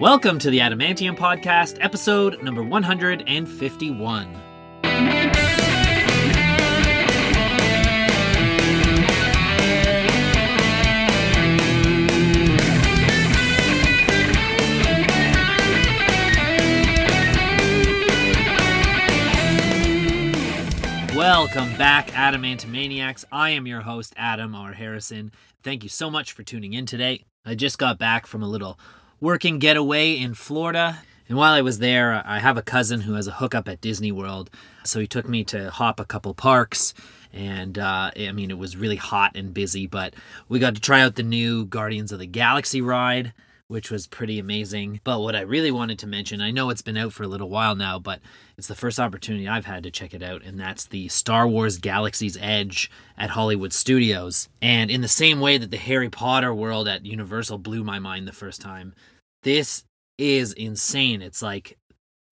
Welcome to the Adamantium Podcast, episode number 151. Welcome back, Adamantomaniacs. I am your host, Adam R. Harrison. Thank you so much for tuning in today. I just got back from a little working getaway in Florida. And while I was there, I have a cousin who has a hookup at Disney World. So he took me to hop a couple parks. And uh, I mean, it was really hot and busy, but we got to try out the new Guardians of the Galaxy ride which was pretty amazing. But what I really wanted to mention, I know it's been out for a little while now, but it's the first opportunity I've had to check it out, and that's the Star Wars Galaxy's Edge at Hollywood Studios. And in the same way that the Harry Potter world at Universal blew my mind the first time, this is insane. It's like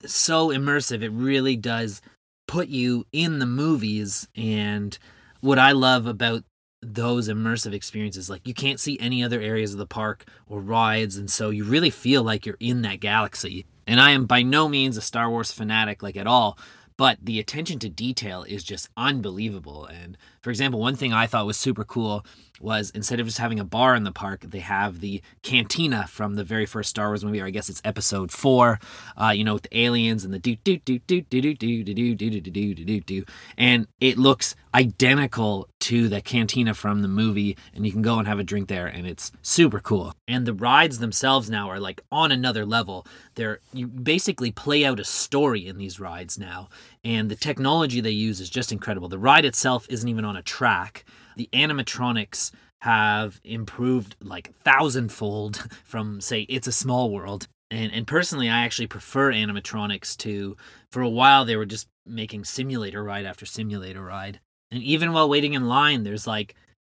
so immersive. It really does put you in the movies and what I love about those immersive experiences. Like you can't see any other areas of the park or rides, and so you really feel like you're in that galaxy. And I am by no means a Star Wars fanatic, like at all, but the attention to detail is just unbelievable. And for example, one thing I thought was super cool was instead of just having a bar in the park, they have the cantina from the very first Star Wars movie, or I guess it's episode four, uh, you know, with the aliens and the do do do do do do do do do do do do do do and it looks identical to the cantina from the movie, and you can go and have a drink there, and it's super cool. And the rides themselves now are like on another level. They're you basically play out a story in these rides now, and the technology they use is just incredible. The ride itself isn't even on a track the animatronics have improved like thousandfold from say it's a small world and and personally i actually prefer animatronics to for a while they were just making simulator ride after simulator ride and even while waiting in line there's like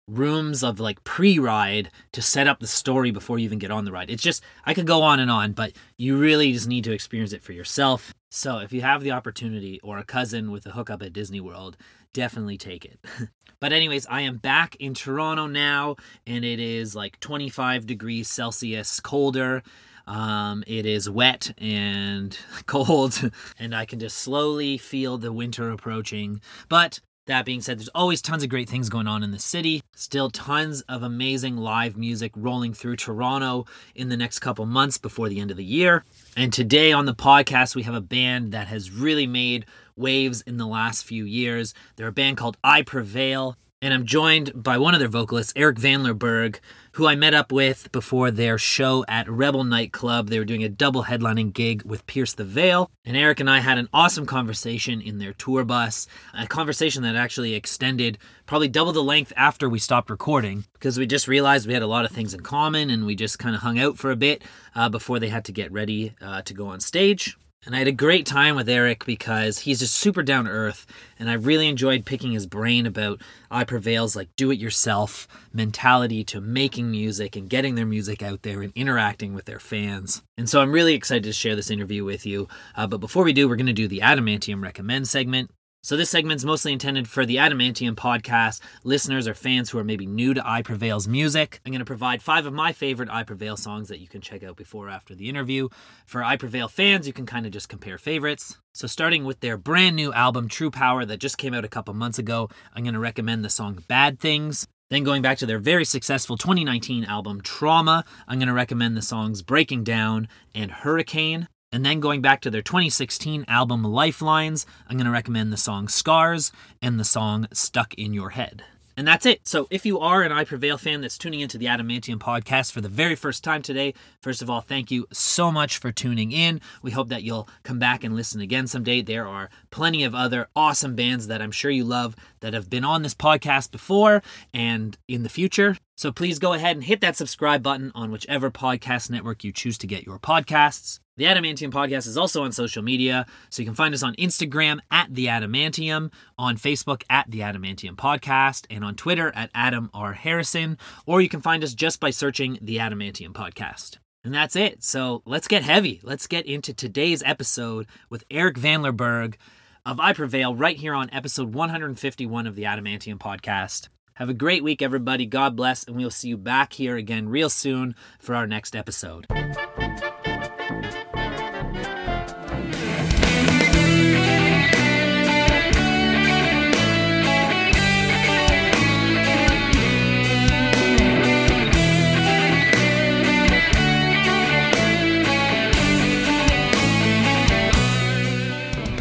rooms of like pre-ride to set up the story before you even get on the ride it's just i could go on and on but you really just need to experience it for yourself so if you have the opportunity or a cousin with a hookup at disney world definitely take it But, anyways, I am back in Toronto now, and it is like 25 degrees Celsius colder. Um, it is wet and cold, and I can just slowly feel the winter approaching. But that being said, there's always tons of great things going on in the city. Still tons of amazing live music rolling through Toronto in the next couple months before the end of the year. And today on the podcast, we have a band that has really made waves in the last few years. They're a band called I Prevail, and I'm joined by one of their vocalists, Eric Vanlerberghe, who I met up with before their show at Rebel Nightclub. They were doing a double headlining gig with Pierce the Veil, and Eric and I had an awesome conversation in their tour bus, a conversation that actually extended probably double the length after we stopped recording because we just realized we had a lot of things in common and we just kind of hung out for a bit uh, before they had to get ready uh, to go on stage. And I had a great time with Eric because he's just super down to earth. And I really enjoyed picking his brain about I Prevail's like do it yourself mentality to making music and getting their music out there and interacting with their fans. And so I'm really excited to share this interview with you. Uh, but before we do, we're going to do the Adamantium Recommend segment. So, this segment's mostly intended for the Adamantium podcast listeners or fans who are maybe new to I Prevail's music. I'm going to provide five of my favorite I Prevail songs that you can check out before or after the interview. For I Prevail fans, you can kind of just compare favorites. So, starting with their brand new album, True Power, that just came out a couple months ago, I'm going to recommend the song Bad Things. Then, going back to their very successful 2019 album, Trauma, I'm going to recommend the songs Breaking Down and Hurricane. And then going back to their 2016 album Lifelines, I'm going to recommend the song Scars and the song Stuck in Your Head. And that's it. So if you are an I Prevail fan that's tuning into the Adamantium podcast for the very first time today, first of all, thank you so much for tuning in. We hope that you'll come back and listen again someday. There are plenty of other awesome bands that I'm sure you love that have been on this podcast before and in the future. So please go ahead and hit that subscribe button on whichever podcast network you choose to get your podcasts. The Adamantium Podcast is also on social media, so you can find us on Instagram at The Adamantium, on Facebook at The Adamantium Podcast, and on Twitter at Adam R. Harrison, or you can find us just by searching The Adamantium Podcast. And that's it. So let's get heavy. Let's get into today's episode with Eric Vanlerberghe of I Prevail right here on episode 151 of the Adamantium Podcast. Have a great week, everybody. God bless, and we'll see you back here again real soon for our next episode.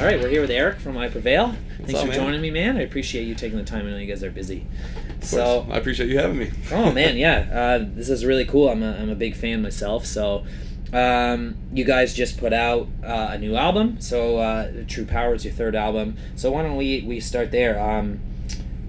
Right, we're here with Eric from I Prevail. Thanks up, for man? joining me, man. I appreciate you taking the time. I know you guys are busy. So. I appreciate you having me. oh man, yeah, uh, this is really cool. I'm a, I'm a big fan myself. So, um, you guys just put out uh, a new album. So, uh, True Power is your third album. So, why don't we we start there? Um,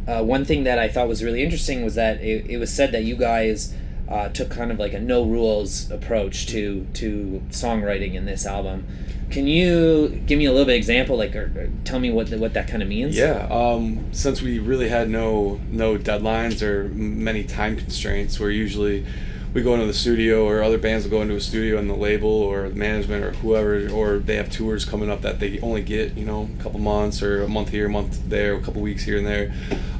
uh, one thing that I thought was really interesting was that it, it was said that you guys uh, took kind of like a no rules approach to to songwriting in this album. Can you give me a little bit example, like, or, or tell me what what that kind of means? Yeah. Um, since we really had no no deadlines or many time constraints, we're usually we go into the studio or other bands will go into a studio and the label or management or whoever or they have tours coming up that they only get you know a couple months or a month here a month there a couple weeks here and there.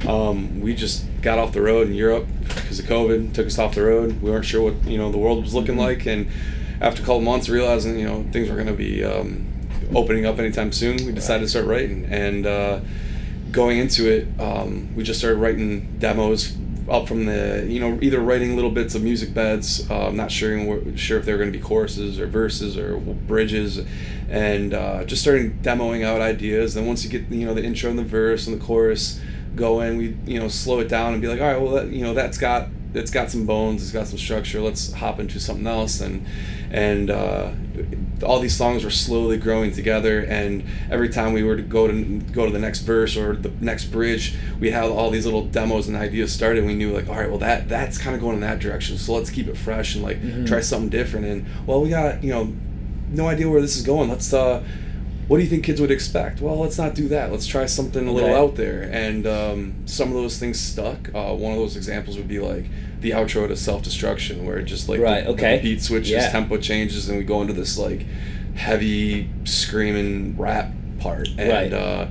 Um, we just got off the road in europe because of covid took us off the road. We weren't sure what you know the world was looking like. And after a couple months realizing you know things were going to be um, opening up anytime soon we decided to start writing. And uh, going into it um, we just started writing demos up from the you know either writing little bits of music beds uh, not sure sure if they're going to be choruses or verses or bridges and uh, just starting demoing out ideas. Then once you get you know the intro and the verse and the chorus going we you know slow it down and be like all right well that, you know that's got it's got some bones it's got some structure let's hop into something else and and uh, all these songs were slowly growing together and every time we were to go to go to the next verse or the next bridge we had all these little demos and ideas started and we knew like all right well that that's kind of going in that direction so let's keep it fresh and like Mhm. try something different and well we got you know no idea where this is going let's uh what do you think kids would expect? Well, let's not do that. Let's try something a little out there. And um, some of those things stuck. Uh, one of those examples would be like the outro to Self Destruction, where it just like Right, the, okay. the beat switches, Yeah. tempo changes, and we go into this like heavy screaming rap part. And Right. uh,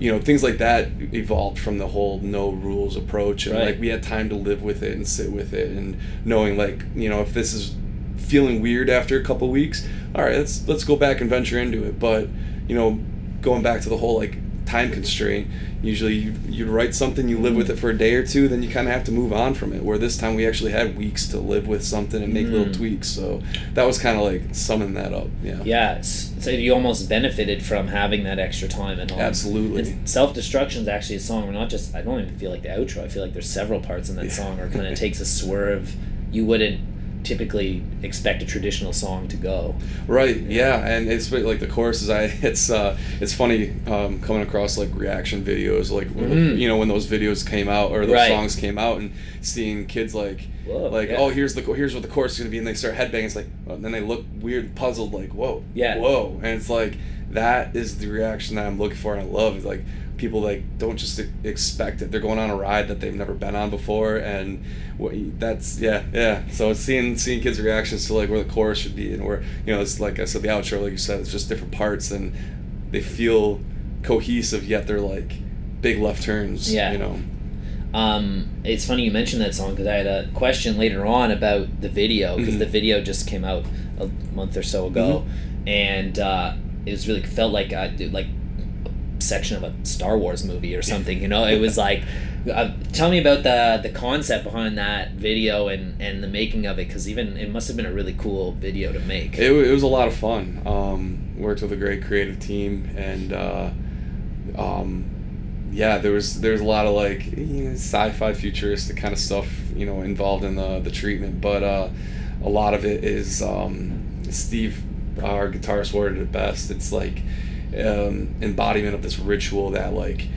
you know, things like that evolved from the whole no rules approach. And Right. like we had time to live with it and sit with it and knowing like, you know, if this is feeling weird after a couple weeks, all right, let's let's go back and venture into it. But you know, going back to the whole like time constraint, usually you, you'd write something, you live with it for a day or two, then you kind of have to move on from it. Where this time we actually had weeks to live with something and make little Mm. tweaks. So that was kind of like summing that up. Yeah. Yeah, so you almost benefited from having that extra time and all. Absolutely. Self Destruction is actually a song where not just I don't even feel like the outro. I feel like there's several parts in that Yeah. song where it kind of takes a swerve you wouldn't typically expect a traditional song to go. Right. Yeah, and it's like the choruses. I it's uh it's funny um, coming across like reaction videos, like Mhm. you know when those videos came out or those Right. songs came out, and seeing kids like Whoa, like yeah. oh here's the here's what the chorus is gonna be, and they start headbanging. It's like and then they look weird, puzzled, like whoa, Yeah. whoa, and it's like that is the reaction that I'm looking for, and I love is like people like don't just expect it. They're going on a ride that they've never been on before, and what that's yeah yeah. So seeing seeing kids' reactions to like where the chorus should be, and where you know it's like I said the outro, like you said, it's just different parts, and they feel cohesive yet they're like big left turns. Yeah. you know. Um, it's funny you mentioned that song because I had a question later on about the video because Mhm. the video just came out a month or so ago, and uh, it was really felt like a, like a section of a Star Wars movie or something. You know, it was like. Uh, tell me about the the concept behind that video and and the making of it because even it must have been a really cool video to make. It, it was a lot of fun. Um, worked with a great creative team, and uh, um, yeah, there was there was a lot of like you know, sci-fi futuristic kind of stuff you know involved in the the treatment, but uh, a lot of it is um, Steve, our guitarist, worded it best. It's like um, embodiment of this ritual that like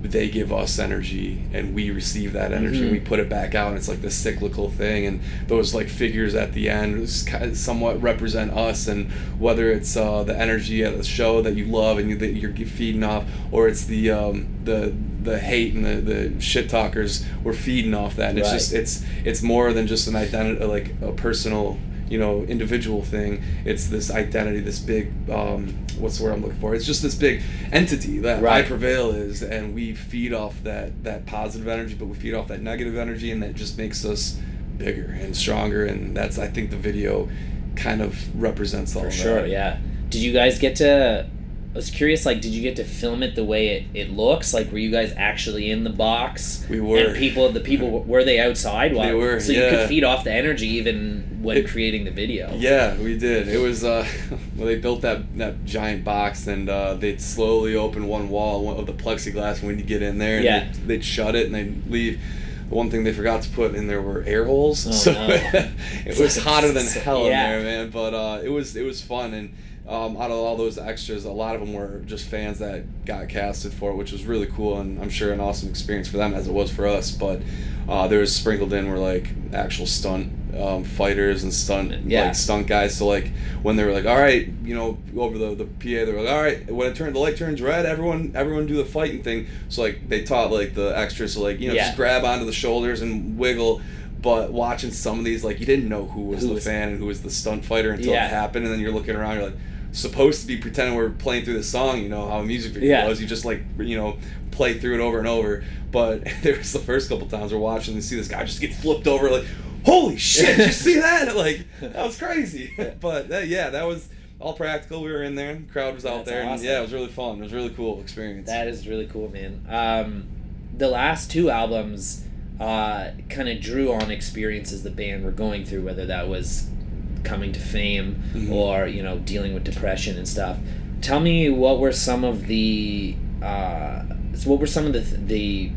they give us energy and we receive that energy Mhm. and we put it back out and it's like this cyclical thing. And those like figures at the end is kind of somewhat represent us. And whether it's uh, the energy at the show that you love and you, that you're feeding off or it's the um, the the hate and the, the shit talkers we're feeding off that. And it's just it's it's more than just an identity like a personal you know individual thing it's this identity this big um, what's the word i'm looking for it's just this big entity that Right. i prevail is and we feed off that that positive energy but we feed off that negative energy and that just makes us bigger and stronger and that's i think the video kind of represents all For of sure, that yeah. Did you guys get to I was curious, like, did you get to film it the way it, it looks? Like, were you guys actually in the box? We were. And people, the people, were they outside? While, They were, So you could feed off the energy even when It- creating the video. Yeah, we did. It was uh, well, they built that that giant box, and uh, they'd slowly open one wall of the plexiglass when you get in there. And Yeah. They'd, they'd shut it and they'd leave. The one thing they forgot to put in there were air holes, Oh, so no. it was hotter than hell in there, man. But uh, it was it was fun, and um, out of all those extras, a lot of them were just fans that got casted for it, which was really cool, and I'm sure an awesome experience for them as it was for us. But uh, there was sprinkled in were like actual stunt um, fighters and stunt Yeah. like stunt guys. So like when they were like, all right, you know, over the the PA, they were like, all right, when it turned the light turns red, everyone everyone do the fighting thing. So like they taught like the extras to like you know Yeah. just grab onto the shoulders and wiggle. But watching some of these, like you didn't know who was Who the was- fan and who was the stunt fighter until Yeah. it happened, and then you're looking around, you're like supposed to be pretending we're playing through the song. You know how a music video Yeah. was. You just like you know play through it over and over. But there was the first couple times we're watching and see this guy just get flipped over like, holy shit! Did you see that? Like that was crazy. but uh, yeah, that was all practical. We were in there. The crowd was out That's there. And yeah, it was really fun. It was a really cool experience. That is really cool, man. Um, the last two albums uh, kind of drew on experiences the band were going through, whether that was coming to fame Mhm. or you know dealing with depression and stuff. Tell me what were some of the uh, what were some of the the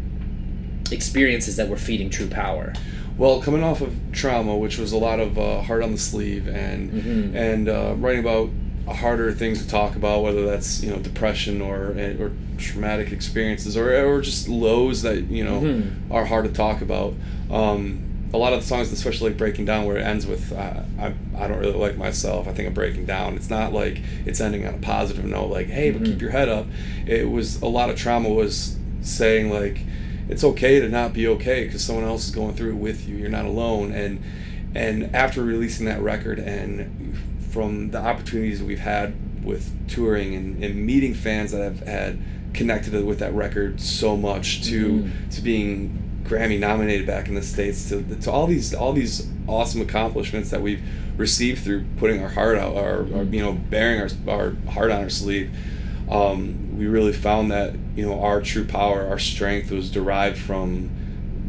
experiences that were feeding True Power? Well, coming off of trauma, which was a lot of uh, heart on the sleeve, and Mhm. and uh, writing about harder things to talk about, whether that's you know depression or or traumatic experiences or or just lows that you know Mhm. are hard to talk about. Um, a lot of the songs, especially like breaking down, where it ends with uh, I I don't really like myself. I think I'm breaking down. It's not like it's ending on a positive note, like hey, but Mhm. keep your head up. It was a lot of trauma was saying like it's okay to not be okay because someone else is going through it with you. You're not alone. And and after releasing that record and from the opportunities that we've had with touring and, and meeting fans that have had connected with that record so much to Mhm. to being Grammy nominated back in the states to, to all these all these awesome accomplishments that we've received through putting our heart out our, you know bearing our, our heart on our sleeve um, we really found that you know our true power, our strength was derived from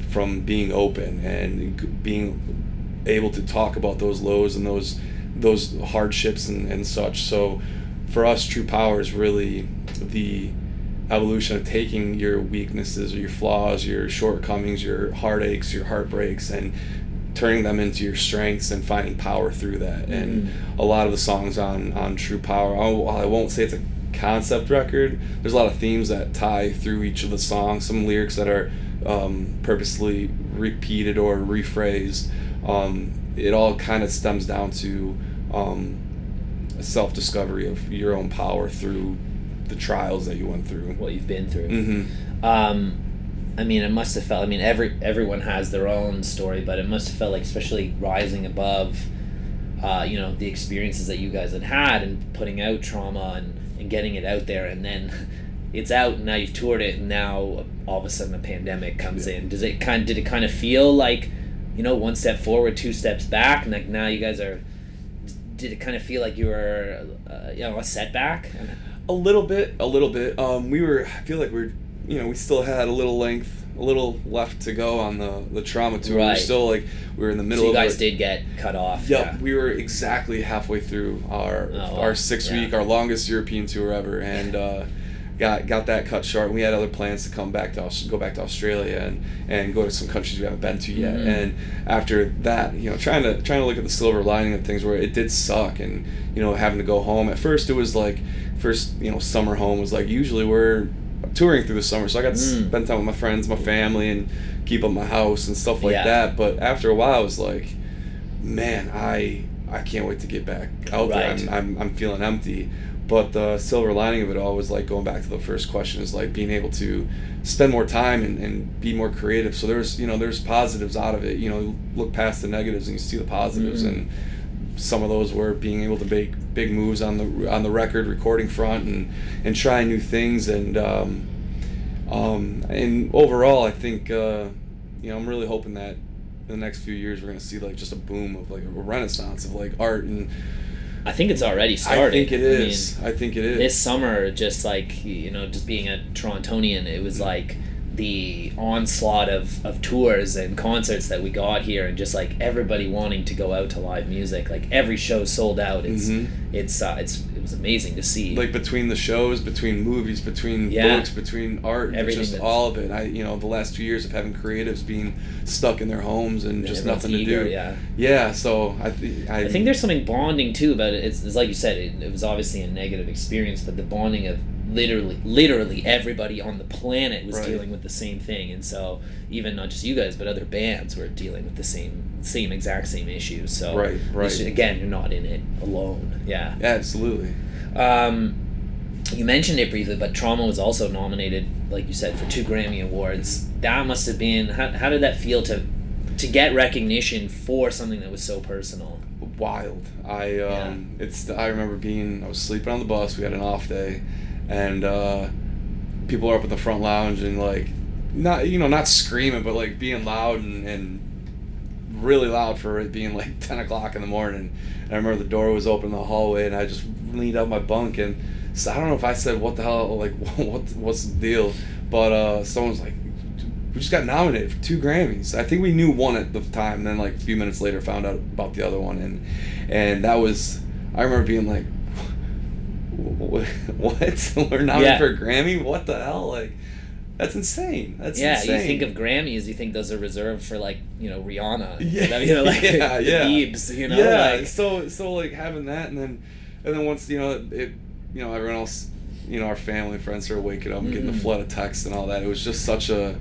from being open and being able to talk about those lows and those those hardships and, and such. So for us, true power is really the evolution of taking your weaknesses or your flaws, your shortcomings, your heartaches, your heartbreaks, and turning them into your strengths and finding power through that. And a lot of the songs on on True Power, I won't- say it's a concept record. There's a lot of themes that tie through each of the songs. Some lyrics that are um, purposely repeated or rephrased. Um, it all kind of stems down to um, self discovery of your own power through the trials that you went through. What you've been through. Mm-hmm. Um, I mean, it must have felt. I mean, every everyone has their own story, but it must have felt like, especially rising above, uh, you know, the experiences that you guys had had and putting out trauma and, and getting it out there, and then it's out. And now you've toured it, and now all of a sudden a pandemic comes Yeah. in. Does it kind? Of, Did it kind of feel like, you know, one step forward, two steps back, and like now you guys are? Did it kind of feel like you were, uh, you know, a setback? A little bit, a little bit. Um, we were. I feel like we're. You know, we still had a little length, a little left to go on the the trauma tour. Right. We were still like we were in the middle So you guys our- did get cut off. Yep, we were exactly halfway through our Oh, our six Yeah. week, our longest European tour ever, and uh, got got that cut short. And we had other plans to come back to go back to Australia and and go to some countries we haven't been to yet. Mhm. And after that, you know, trying to trying to look at the silver lining of things where it did suck, and you know, having to go home. At first, it was like first you know summer home was like usually we're touring through the summer, so I got to Mm. spend time with my friends, my family, and keep up my house and stuff like Yeah. that. But after a while, I was like man, I I can't wait to get back out Right. there. I'm, I'm, I'm feeling empty. But the silver lining of it all was like going back to the first question is like being able to spend more time and, and be more creative. So there's you know there's positives out of it. You know look past the negatives and you see the positives Mhm. and some of those were being able to make big moves on the on the record recording front and and try new things and um, um, and overall I think uh, you know I'm really hoping that in the next few years we're gonna see like just a boom of like a renaissance of like art and I think it's already started. I think it is. I mean. I, think it is. this summer just like you know just being a torontonian it was like the onslaught of, of tours and concerts that we got here and just like everybody wanting to go out to live music like every show sold out it's Mhm. it's uh, it's it was amazing to see like between the shows, between movies, between Yeah. books, between art, Everything just all of it. I you know the last two years of having creatives being stuck in their homes and just nothing eager, to do. yeah Yeah, so I th- I, I think there's something bonding too about it. It's, it's like you said, it, it was obviously a negative experience, but the bonding of literally, literally everybody on the planet was Right. dealing with the same thing, and so even not just you guys, but other bands were dealing with the same, same exact same issue. So Right, right. again, you're not in it alone. Yeah. absolutely. Um, you mentioned it briefly, but Trauma was also nominated, like you said, for two Grammy awards. That must have been. How, how did that feel to to get recognition for something that was so personal? wild. I um, it's I remember being I was sleeping on the bus. We had an off day, and uh, people are up in the front lounge and like not you know not screaming but like being loud and, and really loud for it being like ten o'clock in the morning. And I remember the door was open in the hallway, and I just leaned out my bunk and so I don't know if I said what the hell like what what's the deal, but uh, someone was like. We just got nominated for two Grammys. I think we knew one at the time. and Then, like a few minutes later, found out about the other one, and and that was. I remember being like, "What? what? We're nominated Yeah. for a Grammy? What the hell? Like, that's insane. That's insane. yeah, insane. you think of Grammys, you think those are reserved for like you know Rihanna, Yeah, you know, like yeah, the yeah. Biebs, you know, yeah. like so so like having that, and then and then once you know it, you know everyone else, you know our family friends are waking up, and getting the Mhm. flood of texts and all that. It was just such a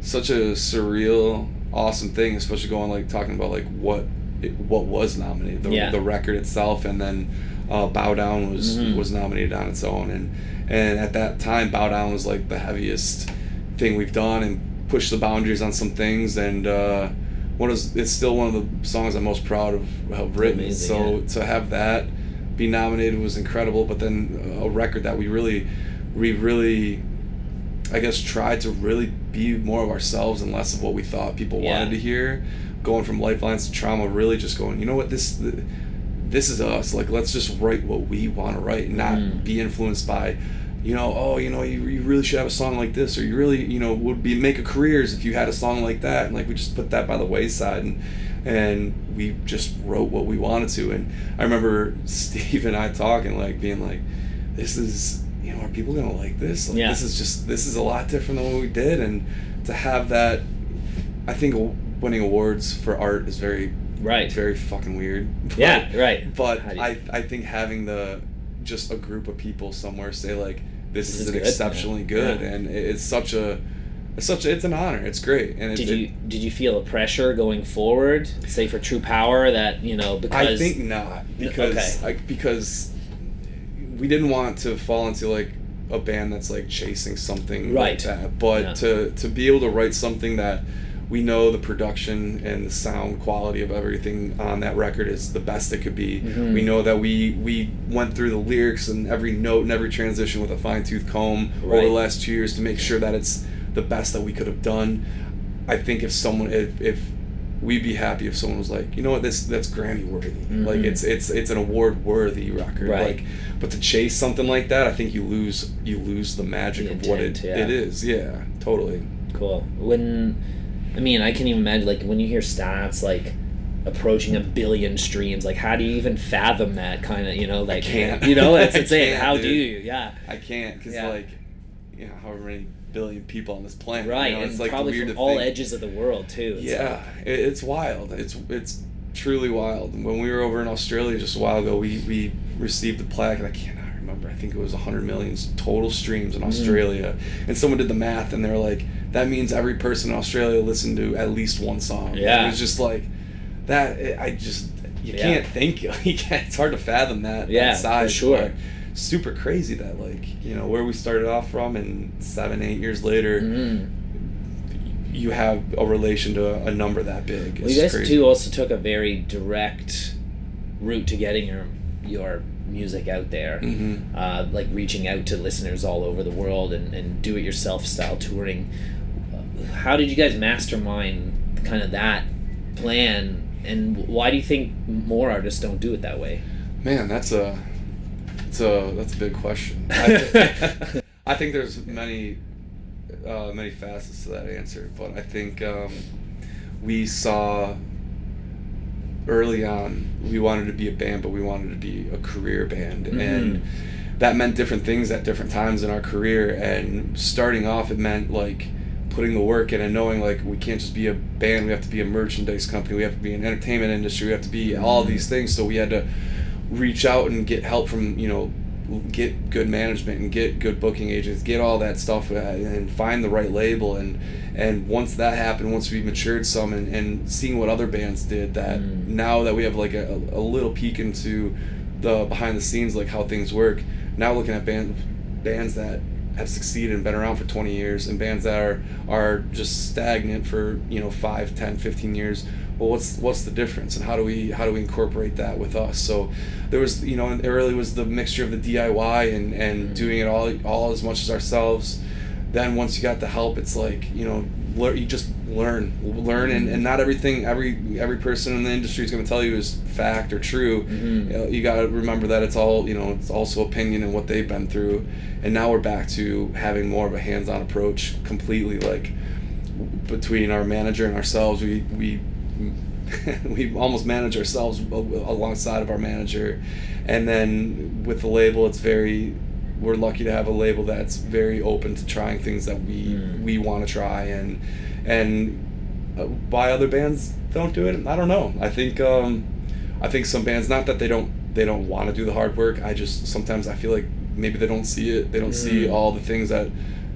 such a surreal, awesome thing, especially going like talking about like what it, what was nominated, the, Yeah. the record itself, and then uh, Bow Down was Mhm. was nominated on its own, and and at that time Bow Down was like the heaviest thing we've done and pushed the boundaries on some things, and uh, one is it's still one of the songs I'm most proud of have written. Amazing, so yeah. to have that be nominated was incredible, but then a record that we really we really I guess tried to really be more of ourselves and less of what we thought people Yeah. wanted to hear. Going from lifelines to trauma, really just going, you know what, this this is us. Like let's just write what we want to write, and not Mm. be influenced by, you know, oh, you know, you, you really should have a song like this, or you really, you know, would be make a careers if you had a song like that. And like we just put that by the wayside, and and we just wrote what we wanted to. And I remember Steve and I talking, like being like, this is you know, are people gonna like this? Like, Yeah. This is just this is a lot different than what we did, and to have that, I think winning awards for art is very right, very fucking weird. But, yeah, right. But I I think having the just a group of people somewhere say like this, This is, is an good, exceptionally yeah. good, Yeah. and it's such a it's such a, it's an honor. It's great, and it, Did it- you did you feel a pressure going forward, say for True Power, that you know because I think not because okay. like because we didn't want to fall into like a band that's like chasing something Right. like that. But Yeah. to to be able to write something that we know the production and the sound quality of everything on that record is the best it could be. Mhm. We know that we we went through the lyrics and every note and every transition with a fine tooth comb over the last two years to make sure that it's the best that we could have done. I think if someone if if we'd be happy if someone was like, you know what, this that's Grammy worthy. Like Mhm. it's it's it's an award worthy record. Right. Like but to chase something like that, I think you lose you lose the magic The of what it, yeah. it is. Yeah, totally. cool when I mean I can even imagine like when you hear stats like approaching a billion streams like how do you even fathom that kind of you know like can't. you know it's I insane how do you yeah I can't because Yeah. like you know however many billion people on this planet. right You know, and it's like probably from all think. edges of the world too It's Yeah, it, it's wild. It's it's truly wild. When we were over in Australia just a while ago, we we received the plaque, and I cannot remember. I think it was 100 million total streams in Mhm. Australia, and someone did the math, and they were like, that means every person in Australia listened to at least one song. And Yeah. it was just like that. I just you Yeah. can't think. You can't, it's hard to fathom that. Yeah, that size. sure. Super crazy that like you know where we started off from, and seven eight years later Mhm. you have a relation to a, a number that big. Well, you guys crazy. too also took a very direct route to getting your your music out there, Mhm. uh, like reaching out to listeners all over the world and, and do it yourself style touring. How did you guys mastermind kind of that plan, and why do you think more artists don't do it that way? Man, that's a, it's a that's a big question. I, I think there's many, uh, many facets to that answer, but I think um, we saw early on we wanted to be a band, but we wanted to be a career band, and that meant different things at different times in our career. And starting off, it meant like putting the work in and knowing like we can't just be a band we have to be a merchandise company we have to be an entertainment industry we have to be all these things so we had to reach out and get help from you know get good management and get good booking agents get all that stuff uh, and find the right label and and once that happened once we matured some and, and seeing what other bands did that Mm. now that we have like a, a little peek into the behind the scenes like how things work now looking at band bands that have succeeded and been around for 20 years and bands that are are just stagnant for you know 5 10 15 years well what's what's the difference? And how do we how do we incorporate that with us? So there was you know early was the mixture of the DIY and and mm-hmm. doing it all all as much as ourselves. Then once you got the help it's like you know you just learn learn and, and not everything every every person in the industry is going to tell you is fact or true. Mhm. you, know, you got to remember that it's all you know it's also opinion and what they've been through. And now we're back to having more of a hands-on approach completely like between our manager and ourselves. We we we almost manage ourselves alongside of our manager. And then with the label it's very we're lucky to have a label that's very open to trying things that we Mm. we want to try. And and uh, why other bands don't do it i don't know. I think um i think some bands not that they don't they don't want to do the hard work i just sometimes i feel like maybe they don't see it they don't see Mm. all the things that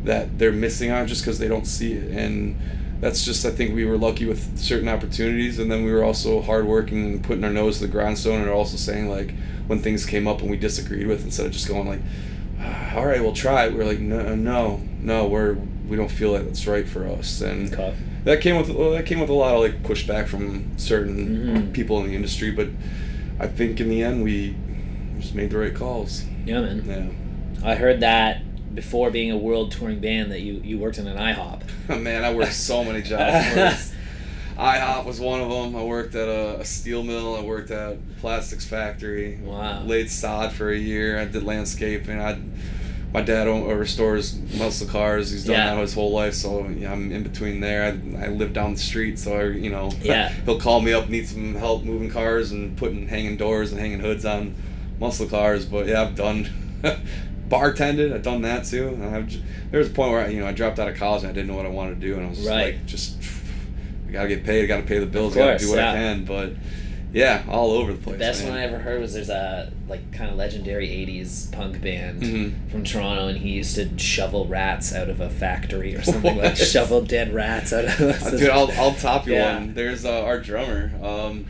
that they're missing on just because they don't see it. And that's just i think we were lucky with certain opportunities and then we were also hardworking and putting our nose to the grindstone and also saying like when things came up and we disagreed with instead of just going like "Ah, all right we'll try it. We're like no no no we're we don't feel like it's right for us and that came with well, that came with a lot of like pushback from certain Mhm. people in the industry but i think in the end we just made the right calls Yeah, man. yeah I heard that before being a world touring band that you, you worked in an IHOP. Man, I worked so many jobs. IHOP was one of them. I worked at a, a steel mill. I worked at a plastics factory. Wow. Laid sod for a year. I did landscaping. I, my dad restores muscle cars. He's done Yeah. that his whole life. So yeah, I'm in between there. I, I live down the street, so I, you know, Yeah. he'll call me up, need some help moving cars and putting hanging doors and hanging hoods on muscle cars. But yeah, I've done bartended. I've done that too. I've, there was a point where I, you know I dropped out of college and I didn't know what I wanted to do, and I was just like, just I gotta get paid. I gotta pay the bills. Of I gotta do what yeah. I can. But yeah, all over the place. The best man. one I ever heard was there's a like kind of legendary '80s punk band Mhm. from Toronto, and he used to shovel rats out of a factory or something like shovel dead rats out of. Uh, Dude, I'll, I'll top you Yeah. one. There's uh, our drummer. Um,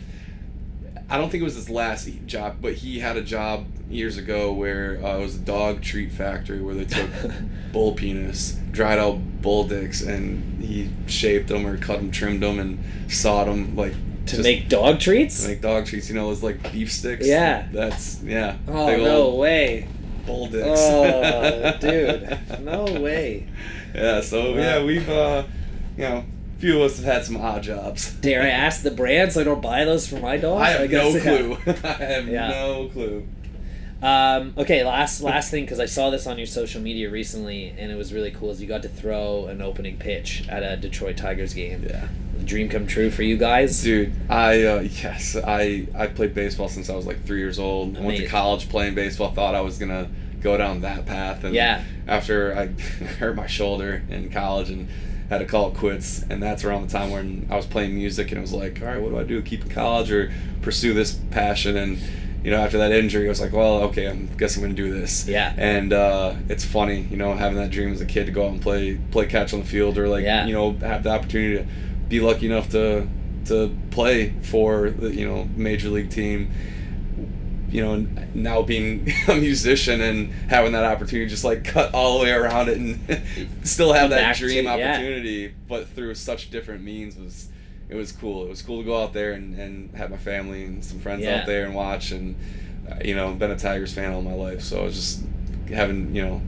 I don't think it was his last job, but he had a job years ago where uh, it was a dog treat factory where they took bull penis, dried out bull dicks, and he shaped them or cut them, trimmed them, and sawed them like to just make dog treats. to make dog treats. You know, those like beef sticks. Yeah. That's yeah. oh big no way! bull dicks. Oh, dude, no way! Yeah. So yeah, we've uh, you know, a few of us have had some odd jobs. Dare I ask the brand so I don't buy those for my dog? I have no guess, yeah. clue. I have Yeah. no clue. Um, okay, last last thing because I saw this on your social media recently, and it was really cool. Is you got to throw an opening pitch at a Detroit Tigers game. Yeah. Dream come true for you guys. Dude, I uh, yes, I I played baseball since I was like three years old. I went to college playing baseball. Thought I was gonna go down that path, and Yeah. after I hurt my shoulder in college and had to call it quits, and that's around the time when I was playing music, and it was like, all right, what do I do? Keep in college or pursue this passion? And you know, after that injury, I was like, well, okay, I guess I'm gonna do this. Yeah. And uh, it's funny, you know, having that dream as a kid to go out and play play catch on the field, or like, Yeah. you know, have the opportunity to be lucky enough to to play for the you know major league team you know now being a musician and having that opportunity just like cut all the way around it and still have that back to- dream yeah. opportunity but through such different means was it was cool it was cool to go out there and, and have my family and some friends Yeah. out there and watch and uh, you know been a tigers fan all my life so i was just having you know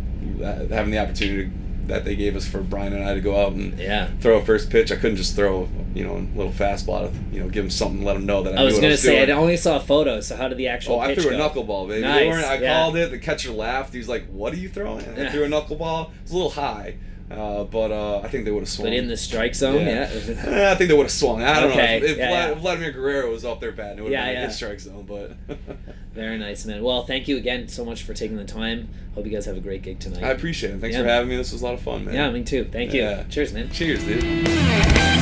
having the opportunity that they gave us for Brian and I to go out and Yeah. throw a first pitch. I couldn't just throw you know a little fastball. to, You know, give him something, let him know that I, I was gonna say doing. I only saw photos. So how did the actual Oh, I threw a knuckleball, baby. Nice, I yeah. called it. The catcher laughed. He was like, "What are you throwing?" And I threw a knuckleball. It was a little high, uh, but uh, I think they would have swung. But in the strike zone, yeah. Eh, I think they would have swung. I don't Okay, know if, if yeah, Vlad- yeah. Vladimir Guerrero was up there batting. It would have Yeah, been yeah. hit strike zone, but Very nice, man. Well, thank you again so much for taking the time. Hope you guys have a great gig tonight. I appreciate it. Thanks Yeah. for having me. This was a lot of fun, man. yeah, me too. Thank you. Yeah. Cheers, man. Cheers, dude.